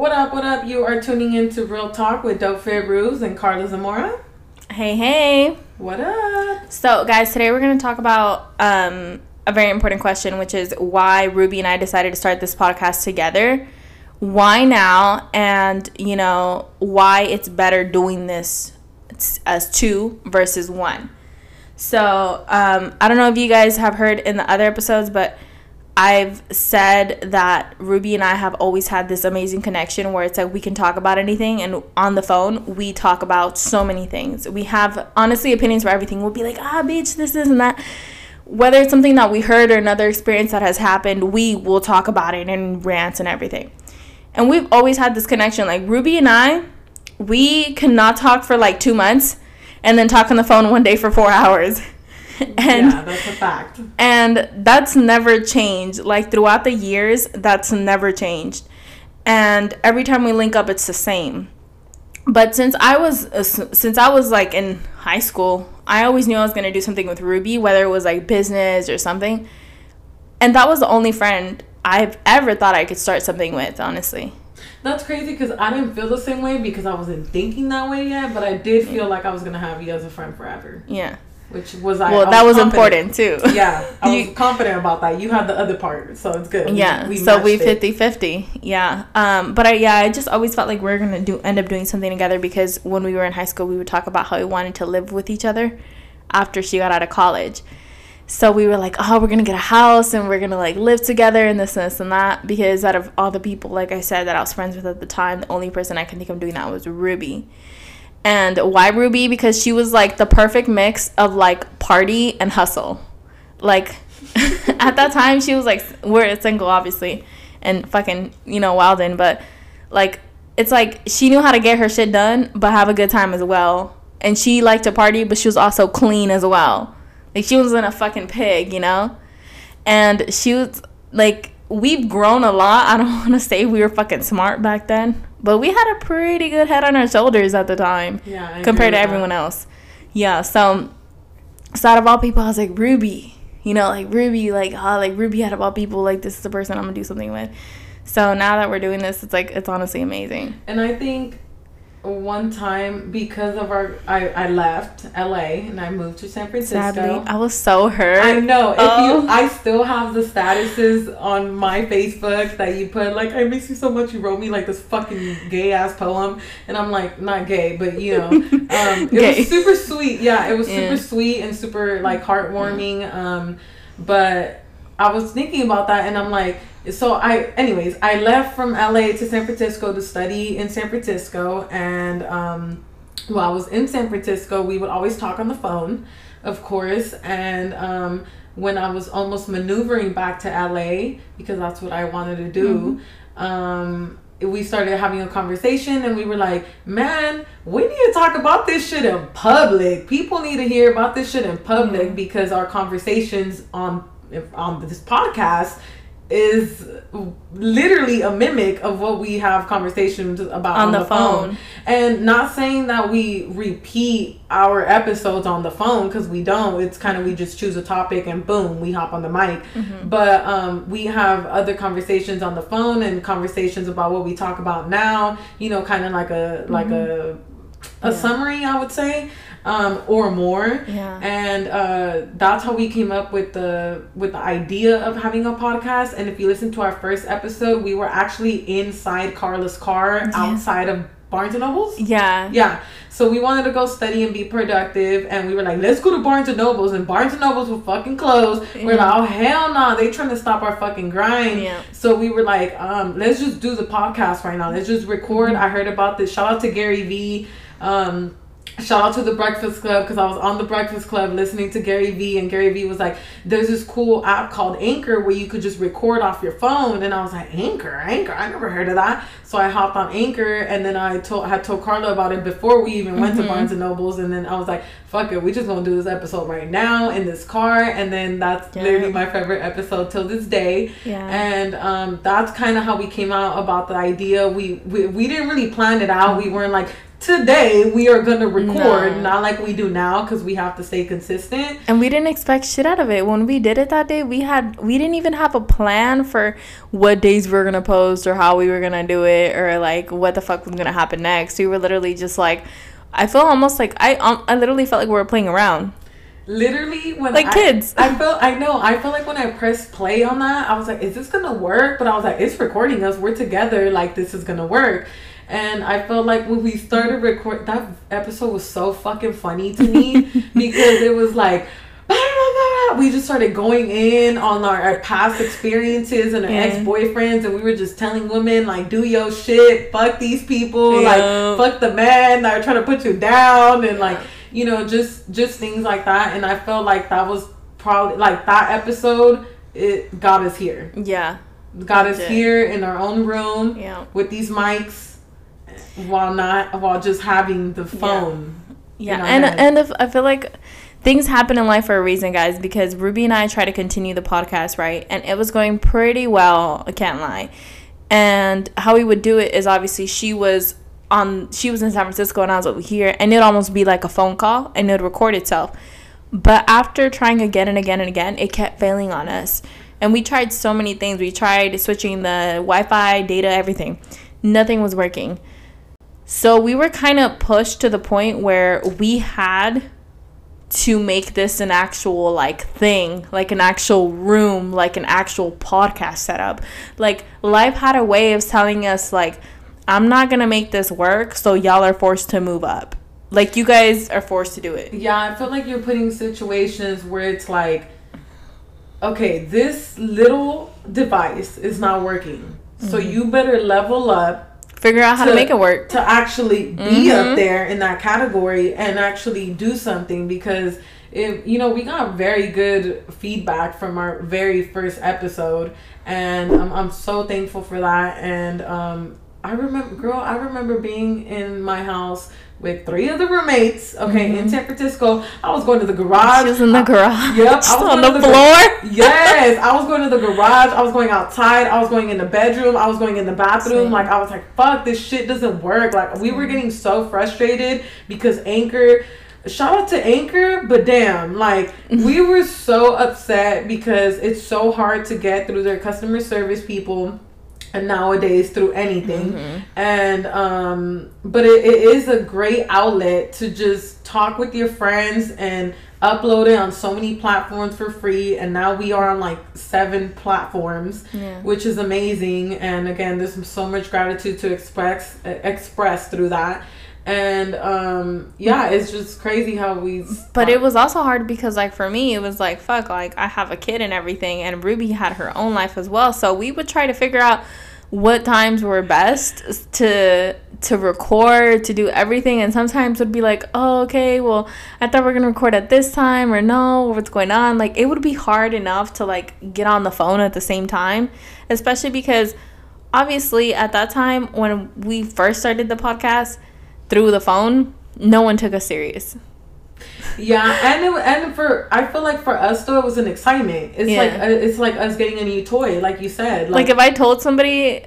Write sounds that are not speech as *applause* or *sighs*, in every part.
What up, what up? You are tuning in to Real Talk with Dope Fit Ruse and Carla Zamora. Hey, hey. What up? So, guys, today we're going to talk about um, a very important question, which is why Ruby and I decided to start this podcast together. Why now? And, you know, why it's better doing this as two versus one. So, um, I don't know if you guys have heard in the other episodes, but I've said that Ruby and I have always had this amazing connection where it's like we can talk about anything, and on the phone, we talk about so many things. We have honestly opinions for everything. We'll be like, ah, bitch, this, this, and that. Whether it's something that we heard or another experience that has happened, we will talk about it and rant and everything. And we've always had this connection. Like Ruby and I, we cannot talk for like two months and then talk on the phone one day for four *laughs* hours. *laughs* and yeah, that's a fact. And that's never changed. Like throughout the years, that's never changed. And every time we link up, it's the same. But since I was since I was like in high school, I always knew I was gonna do something with Ruby, whether it was like business or something. And that was the only friend I've ever thought I could start something with, honestly. That's crazy because I didn't feel the same way because I wasn't thinking that way yet, but I did feel like I was gonna have you as a friend forever. Yeah which was I. Well, that was, was important too. *laughs* Yeah, I was *laughs* confident about that. You had the other part, so it's good. Yeah, we, we so we 50-50. Yeah, um, but I yeah, I just always felt like we are gonna do end up doing something together because when we were in high school, we would talk about how we wanted to live with each other after she got out of college. So we were like, oh, we're gonna get a house and we're gonna like live together and this and this and that. Because out of all the people, like I said, that I was friends with at the time, the only person I can think of doing that was Ruby. And why Ruby? Because she was like the perfect mix of like party and hustle. Like *laughs* at that time, she was like, we're single, obviously, and fucking, you know, wildin', but like, it's like she knew how to get her shit done, but have a good time as well. And she liked to party, but she was also clean as well. Like, she wasn't a fucking pig, you know? And she was like, we've grown a lot. *laughs* I don't want to say we were fucking smart back then, but we had a pretty good head on our shoulders at the time. Yeah, compared to everyone else. Yeah, so so out of all people, I was like Ruby. You know, like Ruby, like oh, like Ruby out of all people, like this is the person I'm gonna do something with. So now that we're doing this, it's like it's honestly amazing. And I think one time because of our I, I left LA and I moved to San Francisco. Sadly, I was so hurt. I know. If oh. you I still have the statuses on my Facebook that you put like I miss you so much. You wrote me like this fucking gay ass poem and I'm like not gay, but you know. *laughs* Um it gay. was super sweet. Yeah, it was yeah. super sweet and super like heartwarming. Um but I was thinking about that and I'm like so I anyways I left from LA to San Francisco to study in San Francisco and um while I was in San Francisco we would always talk on the phone of course and um when I was almost maneuvering back to LA because that's what I wanted to do mm-hmm. um we started having a conversation and we were like, man, we need to talk about this shit in public. People need to hear about this shit in public mm-hmm. because our conversations on on this podcast is literally a mimic of what we have conversations about on, on the, the phone. phone. And not saying that we repeat our episodes on the phone because we don't. It's kind of we just choose a topic and boom, we hop on the mic. Mm-hmm. But um, we have other conversations on the phone and conversations about what we talk about now. You know, kind of like a like mm-hmm. a a yeah. summary, I would say um, or more. Yeah. And uh, that's how we came up with the with the idea of having a podcast. And if you listen to our first episode, we were actually inside Carla's car yeah. outside of Barnes and Nobles. Yeah. Yeah. So we wanted to go study and be productive, and we were like, let's go to Barnes and Nobles, and Barnes and Nobles were fucking closed. Yeah. We're like, oh hell no, nah. they trying to stop our fucking grind. Yeah. So we were like, um, let's just do the podcast right now. Let's just record. Mm-hmm. I heard about this. Shout out to Gary Vee. Um, shout out to the Breakfast Club because I was on the Breakfast Club listening to Gary Vee, and Gary Vee was like, "There's this cool app called Anchor where you could just record off your phone." And I was like, "Anchor, Anchor, I never heard of that." So I hopped on Anchor, and then I told I had told Carla about it before we even went mm-hmm. to Barnes and Nobles, and then I was like, "Fuck it, we just gonna do this episode right now in this car," and then that's yeah. literally my favorite episode till this day. Yeah. And um, that's kind of how we came out about the idea. We, we we didn't really plan it out. We weren't like today we are gonna record, No. not like we do now because we have to stay consistent. And we didn't expect shit out of it. When we did it that day, we had we didn't even have a plan for what days we were gonna post or how we were gonna do it or like what the fuck was gonna happen next. We were literally just like, I feel almost like I um, I literally felt like we were playing around. Literally, when Like I- kids. I felt I know I felt like when I pressed play on that, I was like, "Is this gonna work?" But I was like, "It's recording us. We're together. Like this is gonna work." And I felt like when we started record, that episode was so fucking funny to me *laughs* because it was like. We just started going in on our, our past experiences and our Yeah. ex boyfriends, and we were just telling women like, "Do your shit, fuck these people, Yeah. like fuck the men that are trying to put you down," and like you know just just things like that. And i felt like that was probably like that episode it got us here. Yeah, got us here in our own room yeah, with these mics while not while just having the phone yeah. our And head. and if, I feel like things happen in life for a reason, guys. Because Ruby and I tried to continue the podcast, right, and it was going pretty well. I can't lie. And how we would do it is obviously she was on she was in San Francisco and I was over here and it'd almost be like a phone call and it'd record itself. But after trying again and again and again, it kept failing on us. And we tried so many things. We tried switching the Wi-Fi, data, everything. Nothing was working. So we were kind of pushed to the point where we had to make this an actual like thing, like an actual room, like an actual podcast setup. Like life had a way of telling us like I'm not going to make this work, so y'all are forced to move up. Like you guys are forced to do it. yeah i feel like you're putting situations where it's like okay this little device is not working so Mm-hmm. you better level up Figure out how to, To- make it work. to actually be Mhm. up there in that category and actually do something because if you know we got very good feedback from our very first episode and I'm, I'm so thankful for that and um i remember girl i remember being in my house with three of the roommates okay in san francisco i was going to the garage Mm-hmm. She was in the garage. Yep, I *laughs* was on going the to the- floor. yes, I was going to the *laughs* garage. I was going outside. I was going in the bedroom. I was going in the bathroom. Same. Like I was like, "Fuck, this shit doesn't work." Like we were getting so frustrated because Anchor. Shout out to Anchor, but damn, like *laughs* we were so upset because it's so hard to get through their customer service people nowadays through anything. And um but it, it is a great outlet to just talk with your friends and upload it on so many platforms for free. And now we are on like seven platforms Yeah. which is amazing. And again there's so much gratitude to express express through that and um yeah it's just crazy how we But it was also hard because, like, for me, it was like, fuck, like, I have a kid and everything, and Ruby had her own life as well. So we would try to figure out what times were best to to record, to do everything, and sometimes would be like, oh, okay, well, I thought we are gonna record at this time, or no, what's going on? Like, it would be hard enough to like get on the phone at the same time, especially because obviously at that time when we first started the podcast through the phone, no one took us serious. Yeah, and it, and for I feel like for us though it was an excitement. It's Yeah. like uh, it's like us getting a new toy, like you said. Like if I told somebody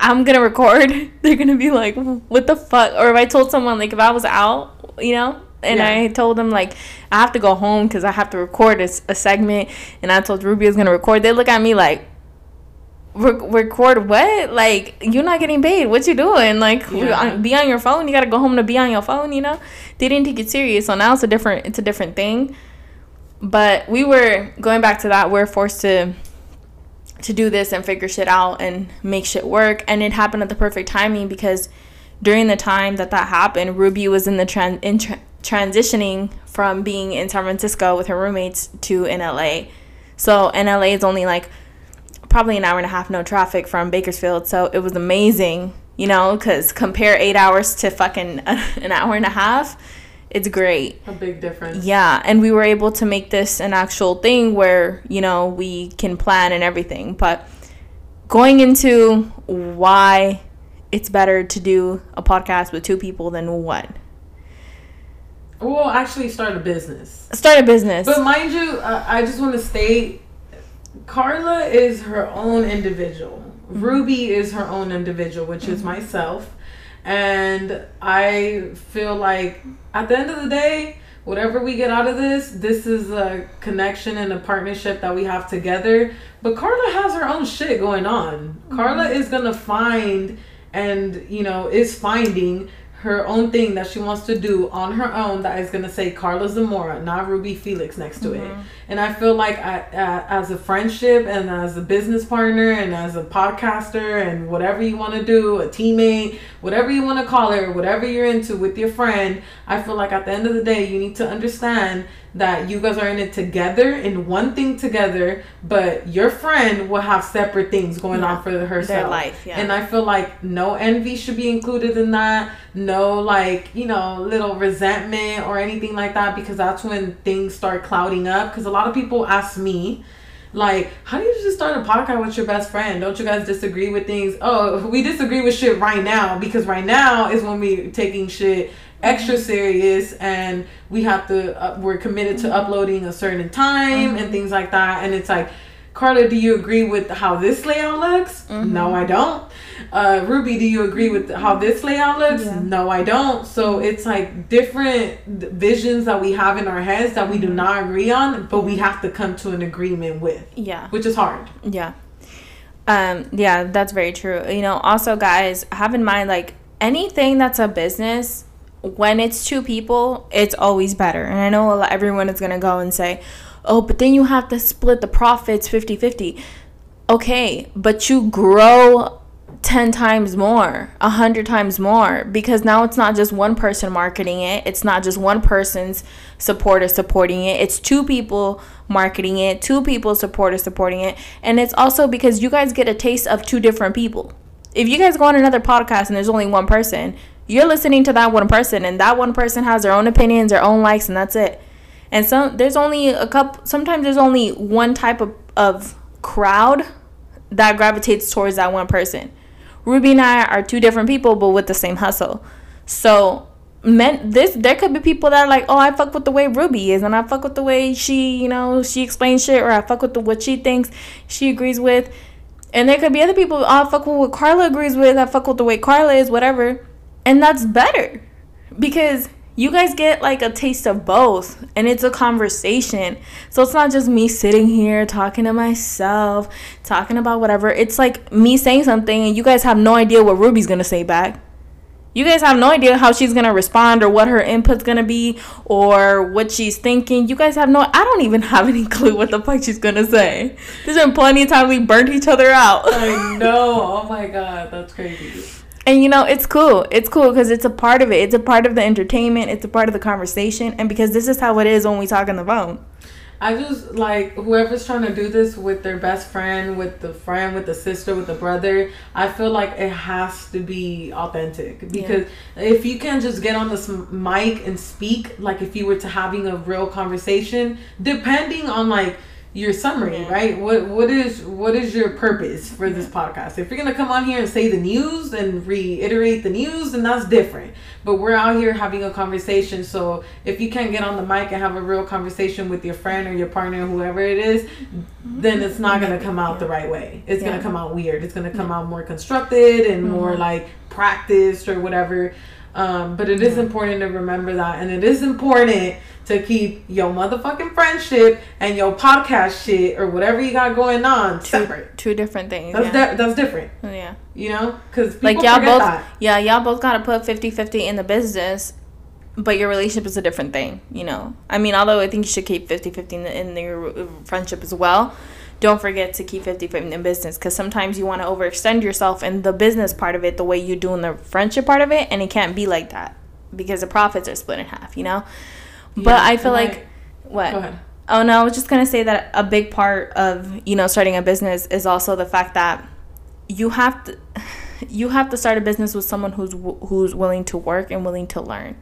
I'm gonna record, *laughs* they're gonna be like, "What the fuck?" Or if I told someone like if I was out, you know, and Yeah. I told them like I have to go home because I have to record a segment, and I told Ruby I was gonna record, they look at me like. "Re- Record what? Like you're not getting paid. What you doing? Like Yeah. Uh, be on your phone. You gotta go home to be on your phone. You know, they didn't take it serious. So now it's a different. It's a different thing. But we were going back to that. We're forced to to do this and figure shit out and make shit work. And it happened at the perfect timing because during the time that that happened, Ruby was in the tran- in tra- transitioning from being in San Francisco with her roommates to in LA. So in LA is only like probably an hour and a half no traffic from Bakersfield. So it was amazing, you know, because compare eight hours to fucking *laughs* an hour and a half, it's great. a big difference. Yeah, and we were able to make this an actual thing where, you know, we can plan and everything. But going into why it's better to do a podcast with two people than one. Well, actually start a business. Start a business. But mind you, uh, I just want to state Carla is her own individual. Ruby is her own individual, which is myself. And I feel like at the end of the day, whatever we get out of this, this is a connection and a partnership that we have together. But Carla has her own shit going on. Mm-hmm. Carla is going to find and, you know, is finding her own thing that she wants to do on her own that is going to say Carla Zamora, not Ruby Felix next to mm-hmm. it. And I feel like I, uh, as a friendship and as a business partner and as a podcaster and whatever you want to do, a teammate, whatever you want to call her, whatever you're into with your friend, I feel like at the end of the day, you need to understand that you guys are in it together in one thing together but your friend will have separate things going yeah. on for herself Their life yeah. and i feel like no envy should be included in that no like you know little resentment or anything like that because that's when things start clouding up because a lot of people ask me like, how do you just start a podcast with your best friend? Don't you guys disagree with things? Oh, we disagree with shit right now because right now is when we taking shit extra serious and we have to uh, we're committed to uploading a certain time mm-hmm. and things like that. And it's like carla do you agree with how this layout looks? Mm-hmm. no i don't. Uh, ruby do you agree with how this layout looks? Yeah. no i don't. So it's like different visions that we have in our heads that we do mm-hmm. not agree on but we have to come to an agreement with. Yeah. Which is hard. Yeah. Um yeah that's very true. You know also guys have in mind like anything that's a business when it's two people, it's always better. And I know lot, everyone is going to go and say, oh, but then you have to split the profits 50 50. Okay, but you grow 10 times more, 100 times more, because now it's not just one person marketing it, it's not just one person's supporter supporting it, it's two people marketing it, two people supporter supporting it, and it's also because you guys get a taste of two different people. If you guys go on another podcast and there's only one person, you're listening to that one person and that one person has their own opinions their own likes and that's it. And some there's only a couple sometimes there's only one type of, of crowd that gravitates towards that one person. Ruby and i are two different people but with the same hustle. So men this there could be people that are like oh i fuck with the way ruby is and i fuck with the way she you know she explains shit or i fuck with the, what she thinks she agrees with. And there could be other people oh, i fuck with what carla agrees with i fuck with the way carla is whatever and that's better because you guys get like a taste of both and it's a conversation. So it's not just me sitting here talking to myself, talking about whatever. It's like me saying something and you guys have no idea what Ruby's going to say back. You guys have no idea how she's going to respond or what her input's going to be or what she's thinking. You guys have no I don't even have any *laughs* clue what the fuck she's going to say. There's been plenty of times we burnt each other out. I know. Oh my god, that's crazy and you know it's cool. It's cool because it's a part of it. It's a part of the entertainment. It's a part of the conversation. And because this is how it is when we talk on the phone. I just like whoever's trying to do this with their best friend with the friend with the sister with the brother i feel like it has to be authentic. Because yeah. if you can just get on this mic and speak like if you were to having a real conversation depending on like your summary, right? What what is what is your purpose for this podcast? If you're gonna come on here and say the news and reiterate the news, then that's different. But we're out here having a conversation, so if you can't get on the mic and have a real conversation with your friend or your partner, whoever it is, then it's not gonna come out the right way. It's yeah. gonna come out weird. It's gonna come out more constructed and mm-hmm. more like practiced or whatever. Um, but it is important to remember that, and it is important to keep your motherfucking friendship and your podcast shit or whatever you got going on two, separate. Two different things. That's yeah. Di- that's different. Yeah. You know, because like y'all both, that. yeah, y'all both gotta put 50-50 in the business, but your relationship is a different thing. You know, I mean, although I think you should keep 50-50 in, the, in your friendship as well. Don't forget to keep 50-50 in business because sometimes you want to overextend yourself in the business part of it the way you do in the friendship part of it, and it can't be like that because the profits are split in half. You know. But I feel like I, what? Go ahead. Oh no, I was just gonna say that a big part of you know starting a business is also the fact that you have to *sighs* you have to start a business with someone who's who's willing to work and willing to learn.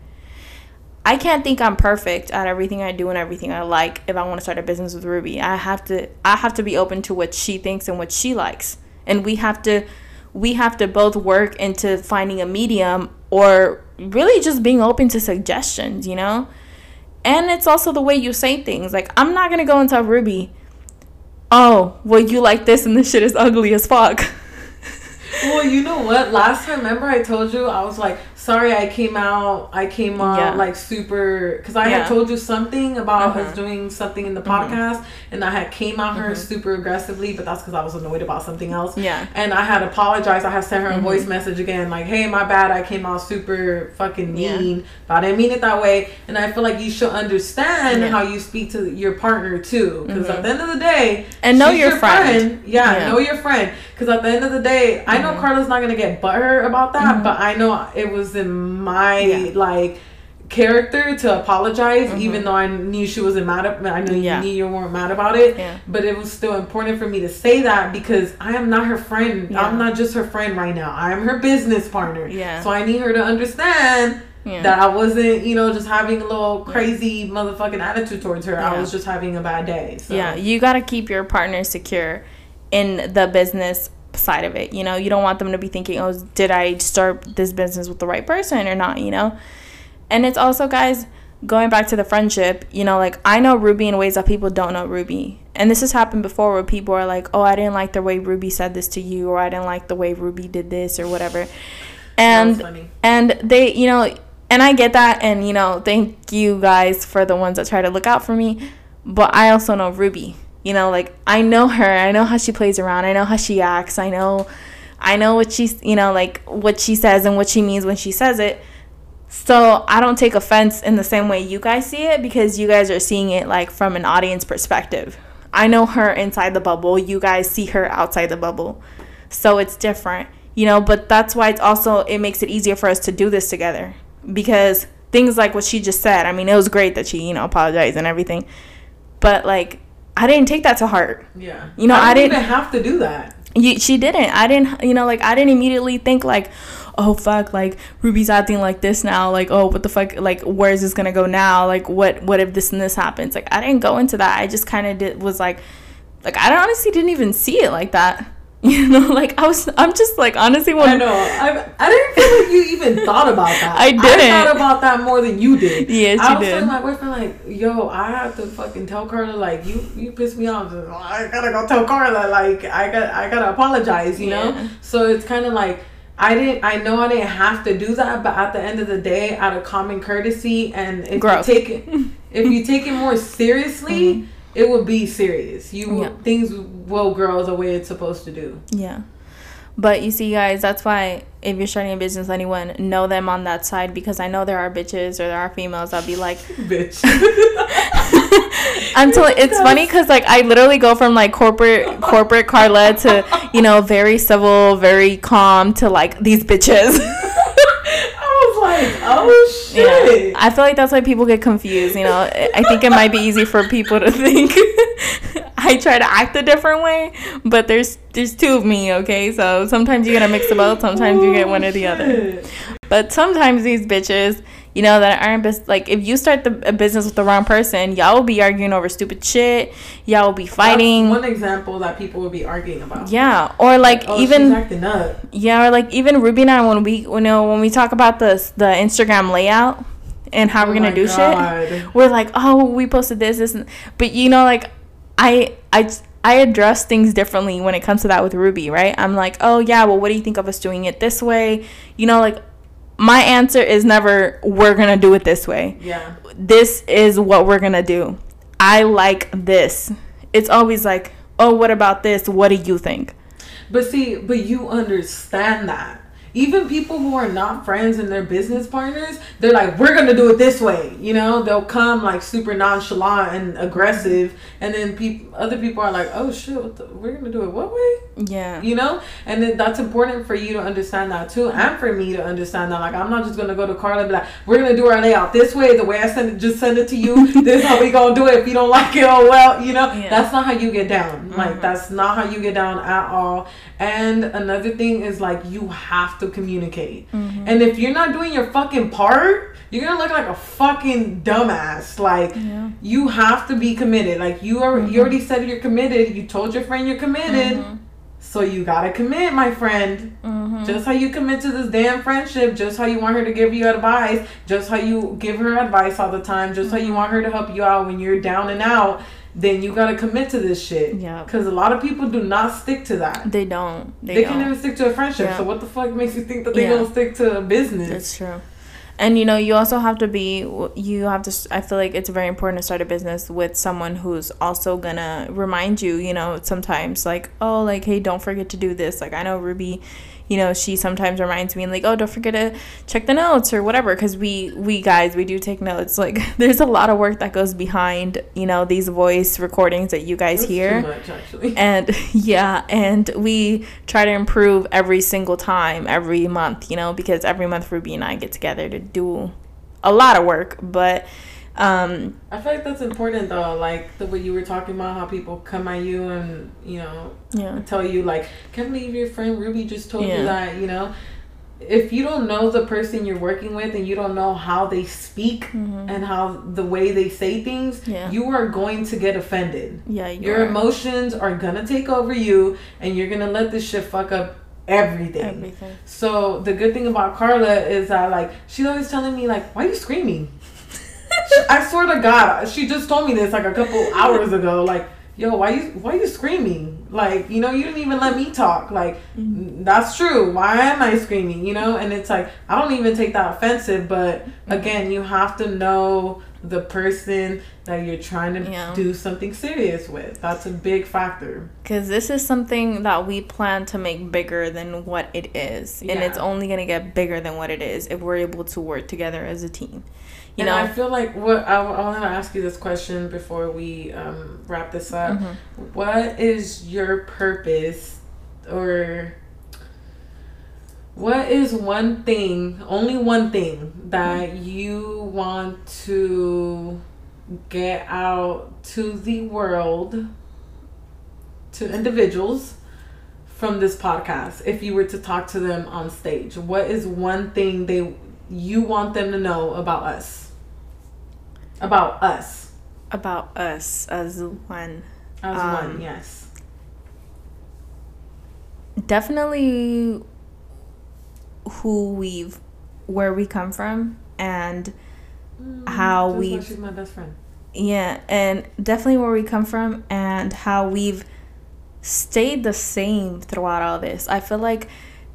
I can't think I'm perfect at everything I do and everything I like if I want to start a business with Ruby. I have to I have to be open to what she thinks and what she likes. And we have to we have to both work into finding a medium or really just being open to suggestions, you know? And it's also the way you say things. Like, I'm not gonna go and tell Ruby, oh, well, you like this and this shit is ugly as fuck. *laughs* well, you know what? Last time, remember I told you I was like, sorry, I came out, I came out Yeah. like super, because I Yeah. had told you something about Uh-huh. us doing something in the mm-hmm. podcast, and I had came at her mm-hmm. super aggressively, but that's because I was annoyed about something else. Yeah. And I had apologized. I had sent her a voice mm-hmm. message again, like, hey, my bad, I came out super fucking Yeah. mean, but I didn't mean it that way. And I feel like you should understand Yeah. how you speak to your partner too, because at the end of the day, And know she's your friend. Yeah, Yeah. know your friend. Because at the end of the day, I know Carla's not gonna get butthurt about that, but I know it was in my Yeah. like character to apologize, mm-hmm. even though I knew she wasn't mad at. I knew Yeah. you knew you weren't mad about it. Yeah. But it was still important for me to say that because I am not her friend. Yeah. I'm not just her friend right now. I am her business partner. Yeah. So I need her to understand. That I wasn't, you know, just having a little crazy motherfucking attitude towards her. I was just having a bad day. So. Yeah, you got to keep your partner secure in the business side of it. You know, you don't want them to be thinking, "Oh, did I start this business with the right person or not?" You know. And it's also, guys, going back to the friendship. You know, like I know Ruby in ways that people don't know Ruby, and this has happened before where people are like, "Oh, I didn't like the way Ruby said this to you," or "I didn't like the way Ruby did this," or whatever. And and they you know and i get that and you know thank you guys for the ones that try to look out for me but i also know ruby you know like i know her i know how she plays around i know how she acts i know i know what she's you know like what she says and what she means when she says it. So i don't take offense in the same way you guys see it because you guys are seeing it like from an audience perspective. I know her inside the bubble you guys see her outside the bubble. So it's different you know but that's why it's also it makes it easier for us to do this together because things like what she just said i mean it was great that she you know apologized and everything but like i didn't take that to heart. Yeah. You know, I didn't- even have to do that. you, she didn't. I didn't you know like i didn't immediately think like oh fuck like ruby's acting like this now. Like oh what the fuck like where is this gonna go now? Like what what if this and this happens? Like i didn't go into that. I just kind of did was like like i honestly didn't even see it like that *laughs* you know like i was i'm just like honestly when I know. I, I didn't feel like you even thought about that. *laughs* I I didn't. thought about that more than you did. Yes, I you was did. my boyfriend like, "Yo, I have to fucking tell Carla like you you pissed me off. Oh, I gotta go tell Carla like I got I gotta apologize. You Yeah. know. So it's kind of like." I didn't. I know I didn't have to do that, but at the end of the day, out of common courtesy and if Growth. you take it, *laughs* if you take it more seriously, mm-hmm. It will be serious. You. Yeah. things will grow the way it's supposed to do. Yeah. But you see, guys, that's why if you're starting a business, anyone know them on that side because I know there are bitches or there are females that be like, *laughs* Bitch. *laughs* I'm telling. It's funny because like I literally go from like corporate corporate Carla to you know very civil, very calm to like these bitches. *laughs* I like, oh shit. yeah, I feel like that's why people get confused. You know, I think it might be easy for people to *laughs* think I try to act a different way, but there's there's two of me. Okay, so sometimes you get a mix of both. Sometimes you get one or the oh, other. But sometimes these bitches, you know, that aren't bus- like if you start the a business with the wrong person, y'all will be arguing over stupid shit. Y'all will be fighting. That's one example that people would be arguing about. yeah, or like Oh, she's even acting up. yeah, or like even Ruby and I when we you know when we talk about the the Instagram layout and how we're Oh gonna do God. shit, we're like, oh, we posted this, this, and, but you know, like I I. I address things differently when it comes to that with Ruby, right? I'm like, oh yeah, well, what do you think of us doing it this way? You know, like my answer is never we're gonna do it this way. Yeah. This is what we're gonna do. I like this. It's always like, oh, what about this? What do you think? But see, but you understand that. Even people who are not friends and they're business partners, they're like, we're gonna do it this way. You know, they'll come like super nonchalant and aggressive, and then people, other people are like, oh shit, what the, we're gonna do it what way? Yeah. you know and then that's important for you to understand that too and for me to understand that like i'm not just gonna go to carla and be like we're gonna do our layout this way the way i send it just send it to you *laughs* this is how we gonna do it if you don't like it oh well you know Yeah. that's not how you get down like Mhm. that's not how you get down at all and another thing is like you have to communicate Mm-hmm. and if you're not doing your fucking part you're gonna look like a fucking dumbass like Yeah. you have to be committed like you are Mm-hmm. you already said you're committed you told your friend you're committed Mhm. so you gotta commit, my friend. Mhm. Mm-hmm. Just how you commit to this damn friendship, just how you want her to give you advice, just how you give her advice all the time, just mm-hmm. how you want her to help you out when you're down and out then you gotta commit to this shit. Yeah. Because a lot of people do not stick to that. They don't. They, they don't. can even stick to a friendship. Yeah. So what the fuck makes you think that they yeah. gonna stick to a business? That's true and you know you also have to be you have to i feel like it's very important to start a business with someone who's also gonna remind you you know sometimes like oh like hey don't forget to do this like i know ruby you know, she sometimes reminds me like, oh, don't forget to check the notes or whatever. Because we we guys we do take notes. Like *laughs* there's a lot of work that goes behind you know these voice recordings that you guys hear. Much, *laughs* and *laughs* yeah, and we try to improve every single time, every month. You know, because every month Ruby and I get together to do a lot of work, but um, I feel like that's important though, like the way you were talking about how people come at you and you know yeah. tell you like, can't believe your friend Ruby just told yeah. you that, you know. If you don't know the person you're working with and you don't know how they speak mm-hmm. and how the way they say things, yeah. you are going to get offended. Yeah, you your are. emotions are gonna take over you, and you're gonna let this shit fuck up everything. Everything. So the good thing about Carla is that like she's always telling me like, why are you screaming? I swear to God, she just told me this like a couple hours ago. Like, yo, why you why you screaming? Like, you know, you didn't even let me talk. Like, mm-hmm. that's true. Why am I screaming? You know, and it's like I don't even take that offensive, but mm-hmm. again, you have to know the person that you're trying to yeah. do something serious with. That's a big factor. Because this is something that we plan to make bigger than what it is. Yeah. And it's only going to get bigger than what it is if we're able to work together as a team. You and know, I feel like what I, I want to ask you this question before we um, wrap this up. Mm-hmm. What is your purpose, or what is one thing, only one thing that mm-hmm. you want to get out to the world, to individuals? from this podcast if you were to talk to them on stage what is one thing they you want them to know about us about us. About us as one. As um, one, yes. Definitely who we've, where we come from, and mm, how we've. She's my best friend. Yeah, and definitely where we come from, and how we've stayed the same throughout all this. I feel like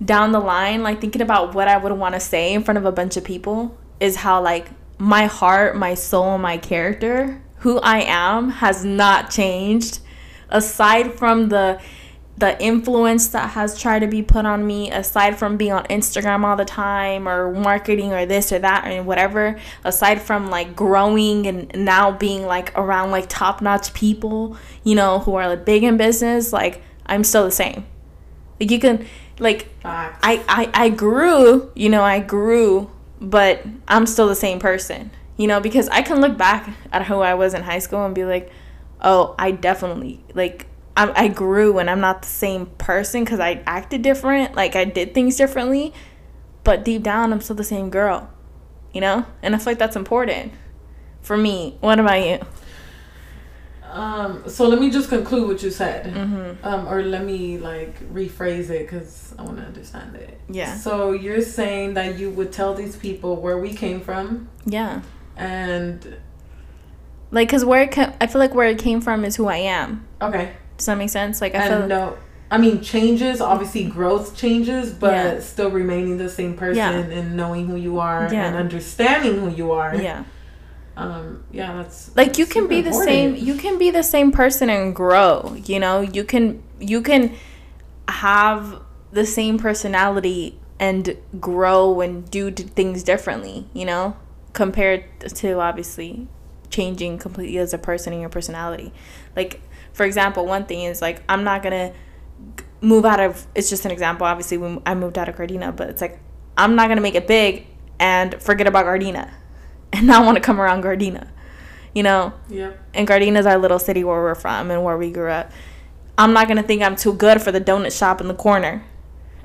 down the line, like thinking about what I would want to say in front of a bunch of people, is how like my heart, my soul, my character, who I am has not changed. Aside from the the influence that has tried to be put on me aside from being on Instagram all the time or marketing or this or that and whatever aside from like growing and now being like around like top-notch people you know who are like big in business like I'm still the same. Like you can like I, I I grew you know I grew but I'm still the same person, you know, because I can look back at who I was in high school and be like, oh, I definitely, like, I, I grew and I'm not the same person because I acted different, like, I did things differently, but deep down, I'm still the same girl, you know? And I feel like that's important for me. What about you? Um, so let me just conclude what you said, mm-hmm. um, or let me like rephrase it because I want to understand it. Yeah. So you're saying that you would tell these people where we came from. Yeah. And. Like, cause where it ca- I feel like where it came from is who I am. Okay. Does that make sense? Like, I and feel no. I mean, changes obviously growth changes, but yeah. still remaining the same person yeah. and knowing who you are yeah. and understanding who you are. Yeah um yeah that's like that's you can be the same you can be the same person and grow you know? You can you can have the same personality and grow and do things differently you know? Compared to obviously changing completely as a person in your personality. Like for example one thing is like i'm not gonna move out of it's just an example obviously when i moved out of gardena but it's like i'm not gonna make it big and forget about gardena *laughs* and not want to come around Gardena. You know? Yeah. And Gardena is our little city where we're from and where we grew up. I'm not going to think I'm too good for the donut shop in the corner.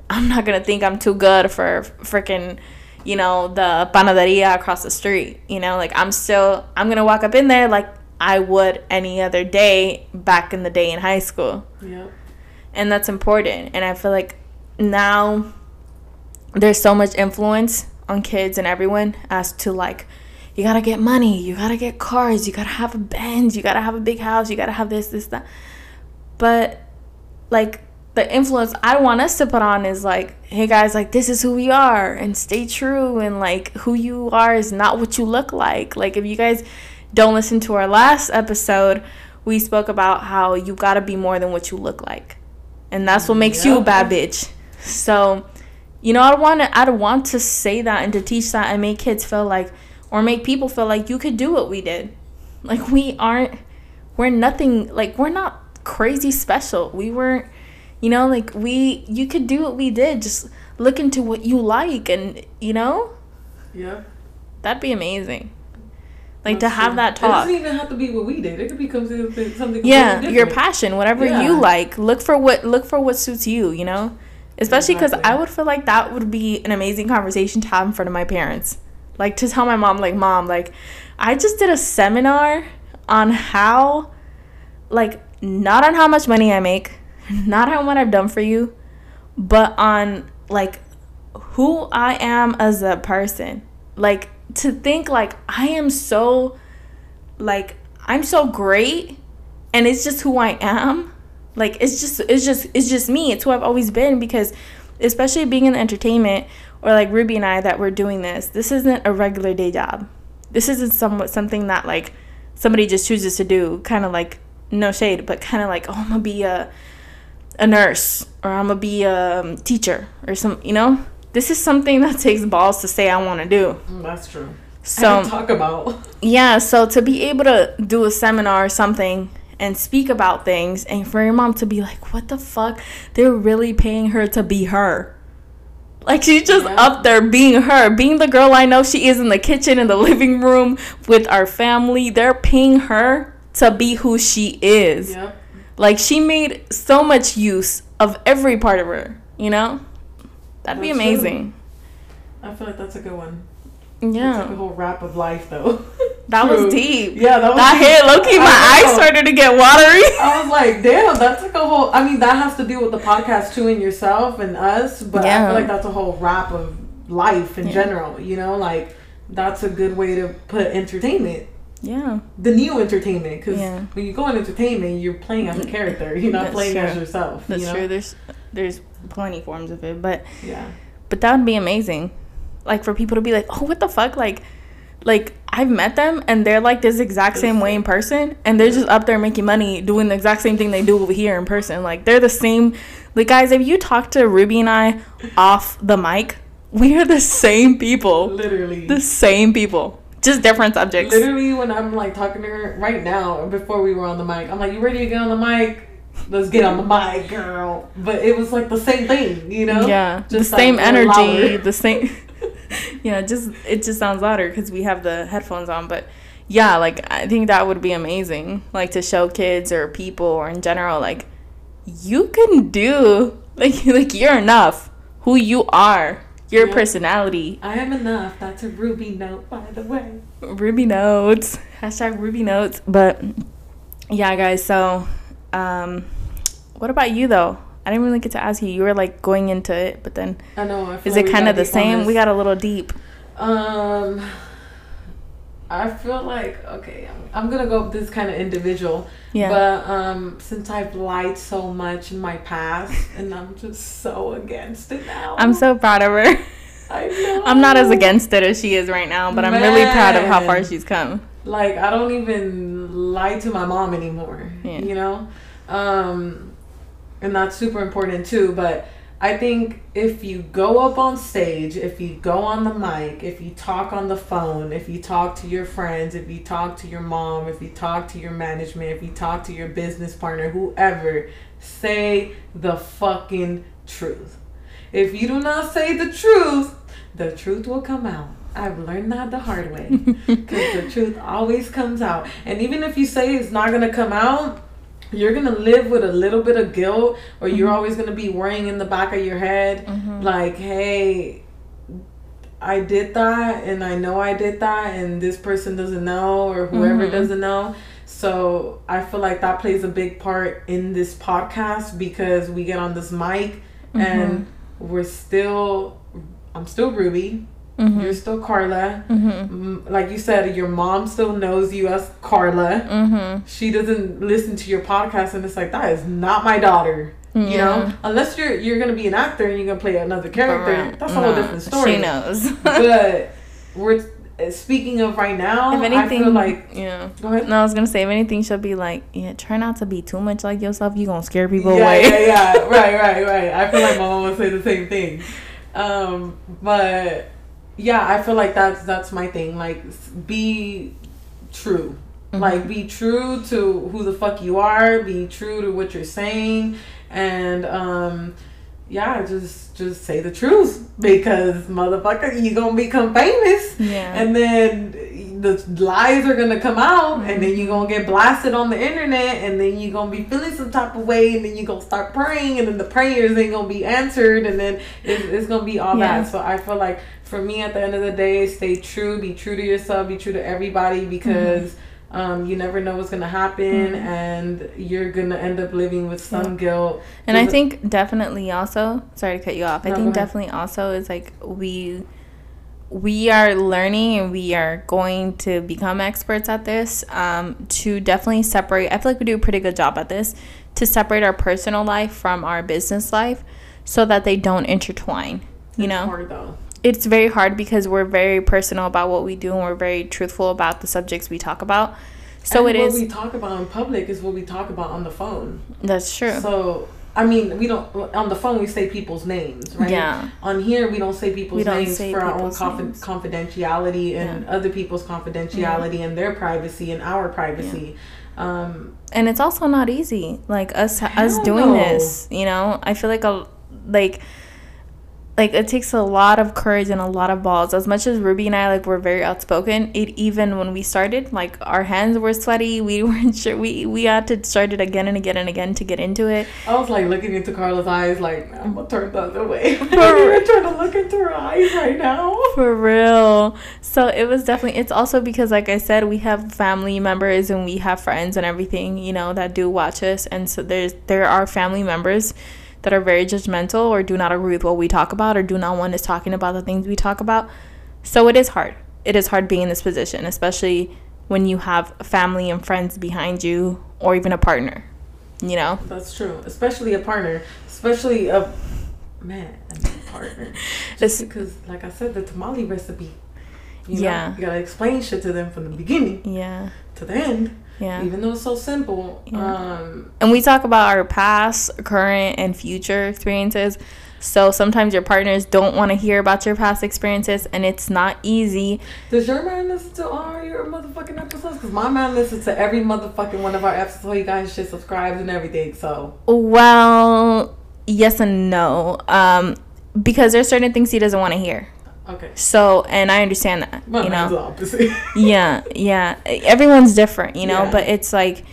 I'm not going to think I'm too good for freaking, you know, the panaderia across the street. You know, like I'm still, I'm going to walk up in there like I would any other day back in the day in high school. Yeah. And that's important. And I feel like now there's so much influence on kids and everyone as to like you gotta get money, you gotta get cars, you gotta have a Benz, you gotta have a big house, you gotta have this, this, that. But like the influence I want us to put on is like, hey guys, like this is who we are and stay true and like who you are is not what you look like. Like if you guys don't listen to our last episode, we spoke about how you gotta be more than what you look like. And that's what makes you a bad bitch. So, you know, I want to I want to say that and to teach that and make kids feel like or make people feel like you could do what we did. Like we aren't we're nothing like we're not crazy special. We weren't you know, like we you could do what we did. Just look into what you like and you know? Yeah. That'd be amazing. Like That's to have true. that talk. It doesn't even have to be what we did. It could be something something Yeah, your passion, whatever yeah. you like. Look for what look for what suits you, you know? Especially because exactly. I would feel like that would be an amazing conversation to have in front of my parents. Like to tell my mom, like, mom, like, I just did a seminar on how, like, not on how much money I make, *laughs* not on what I've done for you, but on, like, who I am as a person. Like, to think, like, I am so, like, I'm so great and it's just who I am. Like, it's just, it's just, it's just me. It's who I've always been because, especially being in entertainment or like Ruby and I that we're doing this, this isn't a regular day job. This isn't somewhat something that like somebody just chooses to do, kind of like no shade, but kind of like oh I'm gonna be a a nurse or I'm gonna be a um, teacher or some you know. This is something *laughs* that takes balls to say I want to do. Mm, that's true. So talk about yeah. So to be able to do a seminar or something and speak about things, and for your mom to be like, "What the fuck? They're really paying her to be her." Like she's just yeah. up there being her, being the girl I know she is in the kitchen, in the *laughs* living room with our family. They're paying her to be who she is. Yep. Like she made so much use of every part of her, you know? That'd that's be amazing. True. I feel like that's a good one. Yeah. Like a whole rap of life though. *laughs* That True. was deep. Yeah, that was that deep. hit low key. My eyes oh. started to get watery. *laughs* I was like, damn, that's like a whole. I mean, that has to do with the podcast too, and yourself and us. But yeah. I feel like that's a whole wrap of life in yeah. general. You know, like that's a good way to put entertainment. Yeah. The new entertainment, because yeah. when you go in entertainment, you're playing as a mm-hmm. character. You're not that's playing true. as yourself. That's you know? true. There's there's plenty forms of it, but yeah. But that would be amazing, like for people to be like, oh, what the fuck, like like I've met them and they're like this exact same way in person and they're just up there making money doing the exact same thing they do over here in person. Like they're the same like guys, if you talk to Ruby and I off the mic, we are the same people. Literally. The same people. Just different subjects. Literally when I'm like talking to her right now, before we were on the mic, I'm like, You ready to get on the mic? Let's get on the mic, girl. But it was like the same thing, you know? Yeah. Just the same energy, the same *laughs* yeah, just it just sounds louder because we have the headphones on. But yeah, like I think that would be amazing, like to show kids or people or in general, like you can do *laughs* like like you're enough. Who you are, your yeah. personality. I am enough. That's a Ruby note, by the way. Ruby notes. Hashtag Ruby notes. But yeah, guys. So, um, what about you though? I didn't really get to ask you. You were like going into it, but then I know. I is it kind of the same? We got a little deep. Um, I feel like okay. I'm, I'm gonna go with this kind of individual. Yeah. But um, since I've lied so much in my past, and I'm just so against it now. I'm so proud of her. I know. *laughs* I'm not as against it as she is right now, but Man. I'm really proud of how far she's come. Like I don't even lie to my mom anymore. Yeah. You know. Um and that's super important too. But I think if you go up on stage, if you go on the mic, if you talk on the phone, if you talk to your friends, if you talk to your mom, if you talk to your management, if you talk to your business partner, whoever, say the fucking truth. If you do not say the truth, the truth will come out. I've learned that the hard way because the *laughs* truth always comes out. And even if you say it's not going to come out, you're gonna live with a little bit of guilt or you're mm-hmm. always gonna be worrying in the back of your head mm-hmm. like hey i did that and i know i did that and this person doesn't know or whoever mm-hmm. doesn't know so i feel like that plays a big part in this podcast because we get on this mic and mm-hmm. we're still I'm still Ruby. Mhm. You're still Carla. Mhm. Mm, Like you said, your mom still knows you as Carla. Mhm. She doesn't listen to your podcast, and it's like that is not my daughter. You know, unless you're you're gonna be an actor and you're gonna play another character, that's a whole No, different story. She knows. *laughs* but we're speaking of right now. if anything, I feel like yeah. go ahead. No, I was gonna say if anything, she'll be like, yeah, try not to be too much like yourself. You gonna scare people yeah, away. yeah, yeah, *laughs* right, right, right. I feel like my mom would say the same thing. Um, but yeah, I feel like that's that's my thing. Like, be true. Mhm. Like, be true to who the fuck you are. Be true to what you're saying, and um, yeah, just just say the truth because motherfucker, you gonna become famous, Yeah. and then the lies are gonna come out, and then you're gonna get blasted on the internet, and then you're gonna be feeling some type of way, and then you're gonna start praying, and then the prayers ain't gonna be answered, and then it's, it's gonna be all Yeah. that. So I feel like for me, at the end of the day, stay true, be true to yourself, be true to everybody, because. Um, you never know what's gonna happen, Mhm. and you're gonna end up living with some guilt. And I think definitely also, sorry to cut you off. I think definitely also is like we we are learning and we are going to become experts at this um, to definitely separate. I feel like we do a pretty good job at this to separate our personal life from our business life so that they don't intertwine. You It's know, hard though. It's very hard because we're very personal about what we do and we're very truthful about the subjects we talk about. So and it what is. we talk about in public is what we talk about on the phone. that's true. So I mean, we don't on the phone we say people's names, right? Yeah. On here we don't say people's don't names say for our own people's names. confidentiality and other people's confidentiality and their privacy and our privacy. Um, and it's also not easy like us us doing this you know i feel like a like like it takes a lot of courage and a lot of balls as much as ruby and i like were very outspoken it even when we started like our hands were sweaty *laughs* we weren't sure we we had to start it again and again and again to get into it I was like looking into Carla's eyes, like I'm gonna turn the other way. *laughs* *laughs* You're trying to look into her eyes right now. For real. So it was definitely it's also because like I said, we have family members and we have friends and everything, you know, that do watch us and so there's there are family members that are very judgmental or do not agree with what we talk about or do not want us talking about the things we talk about. So it is hard. It is hard being in this position, especially when you have family and friends behind you or even a partner. You know? That's true, especially a partner, especially a man a partner. *laughs* Just because, like I said, the tamale recipe. You Yeah. know, you gotta explain shit to them from the beginning Yeah. to the end, Yeah. even though it's so simple. Yeah. Um, and we talk about our past, current, and future experiences. So sometimes your partners don't want to hear about your past experiences, and it's not easy. does your man listen to all your motherfucking episodes? Because my man listens to every motherfucking one of our episodes. So you guys should subscribe and everything. So Well, yes and no, um, because there's certain things he doesn't want to hear. Okay, So, and I understand that, my you know. *laughs* yeah, yeah. Everyone's different, you know, Yeah. but it's like,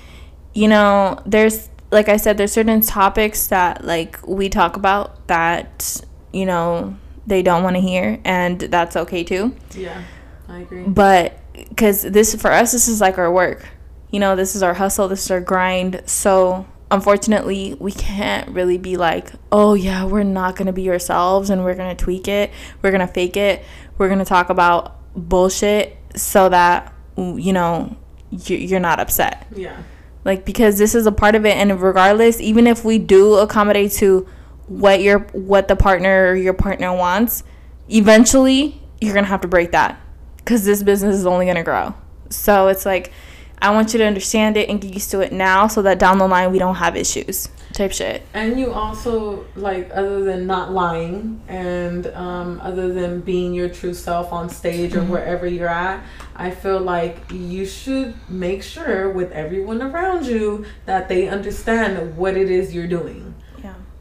you know, there's like I said, there's certain topics that like we talk about that, you know, they don't want to hear and that's okay too. yeah, I agree. But cuz this for us this is like our work. You know, this is our hustle, this is our grind. So, unfortunately, we can't really be like, "Oh yeah, we're not going to be ourselves and we're going to tweak it. We're going to fake it. We're going to talk about bullshit so that you know, you- you're not upset." Yeah, like because this is a part of it and regardless even if we do accommodate to what your what the partner or your partner wants eventually you're gonna have to break that because this business is only gonna grow so it's like i want you to understand it and get used to it now so that down the line we don't have issues type shit and you also like other than not lying and um, other than being your true self on stage or wherever you're at, I feel like you should make sure with everyone around you that they understand what it is you're doing.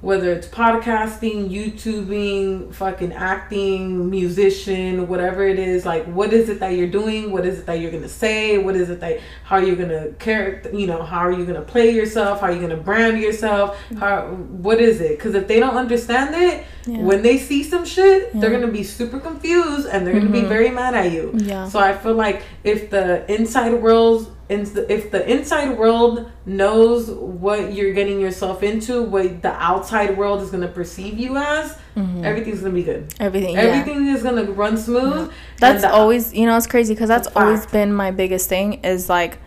Whether it's podcasting, YouTubing, fucking acting, musician, whatever it is, like what is it that you're doing? What is it that you're gonna say? What is it that how are you gonna character? You know, how are you gonna play yourself? How are you gonna brand yourself? Mm-hmm. How what is it? Because if they don't understand it, Yeah. when they see some shit, they're gonna be super confused and they're gonna be Mhm. very mad at you. yeah So I feel like if the inside world if the inside world knows what you're getting yourself into, what the outside world is going to perceive you as, mm-hmm. everything's going to be good. Everything, everything yeah. is going to run smooth. Yeah. That's the, always, you know, it's crazy because that's always been my biggest thing. Is like,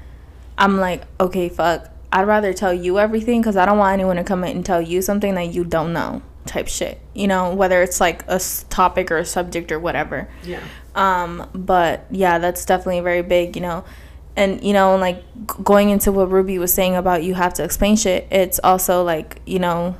I'm like, okay, fuck. I'd rather tell you everything because I don't want anyone to come in and tell you something that you don't know type shit. You know, whether it's like a topic or a subject or whatever. Yeah. Um, but yeah, that's definitely very big. You know and you know like going into what ruby was saying about you have to explain shit it's also like you know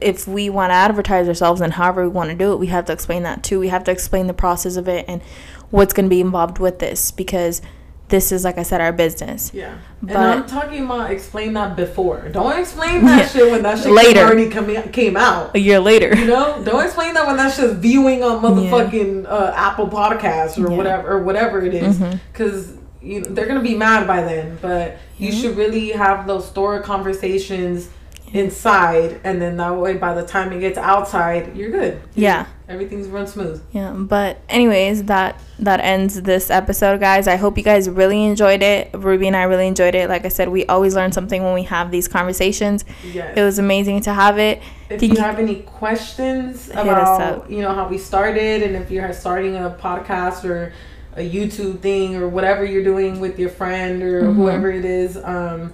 if we want to advertise ourselves and however we want to do it we have to explain that too we have to explain the process of it and what's going to be involved with this because this is like I said, our business. Yeah, but and I'm talking about explain that before. Don't explain that yeah. shit when that shit later already come, came out a year later. You know, don't explain that when that's just viewing on motherfucking yeah. uh, Apple Podcasts or yeah. whatever or whatever it is, because. Mm-hmm you know, they're gonna be mad by then, but you should really have those store conversations inside and then that way by the time it gets outside you're good. Yeah. Everything's run smooth. Yeah but anyways that that ends this episode guys. I hope you guys really enjoyed it. Ruby and i really enjoyed it. Like i said we always learn something when we have these conversations. Yes. it was amazing to have it. If you, you have any questions about you know how we started and if you're starting a podcast or a YouTube thing or whatever you're doing with your friend or mm-hmm. whoever it is, um,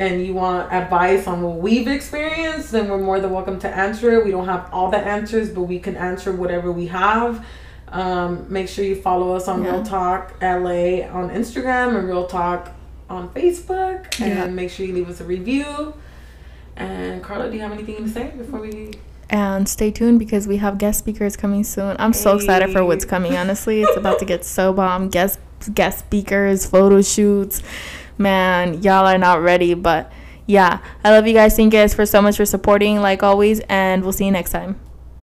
and you want advice on what we've experienced, then we're more than welcome to answer it. We don't have all the answers, but we can answer whatever we have. Um, make sure you follow us on yeah. Real Talk LA on Instagram and Real Talk on Facebook, yeah. and make sure you leave us a review. And Carla, do you have anything to say before we and stay tuned because we have guest speakers coming soon. I'm so excited for what's coming. Honestly, *laughs* it's about to get so bomb. Guest guest speakers, photo shoots. Man, y'all are not ready, but yeah, I love you guys. Thank you guys for so much for supporting, like always, and we'll see you next time.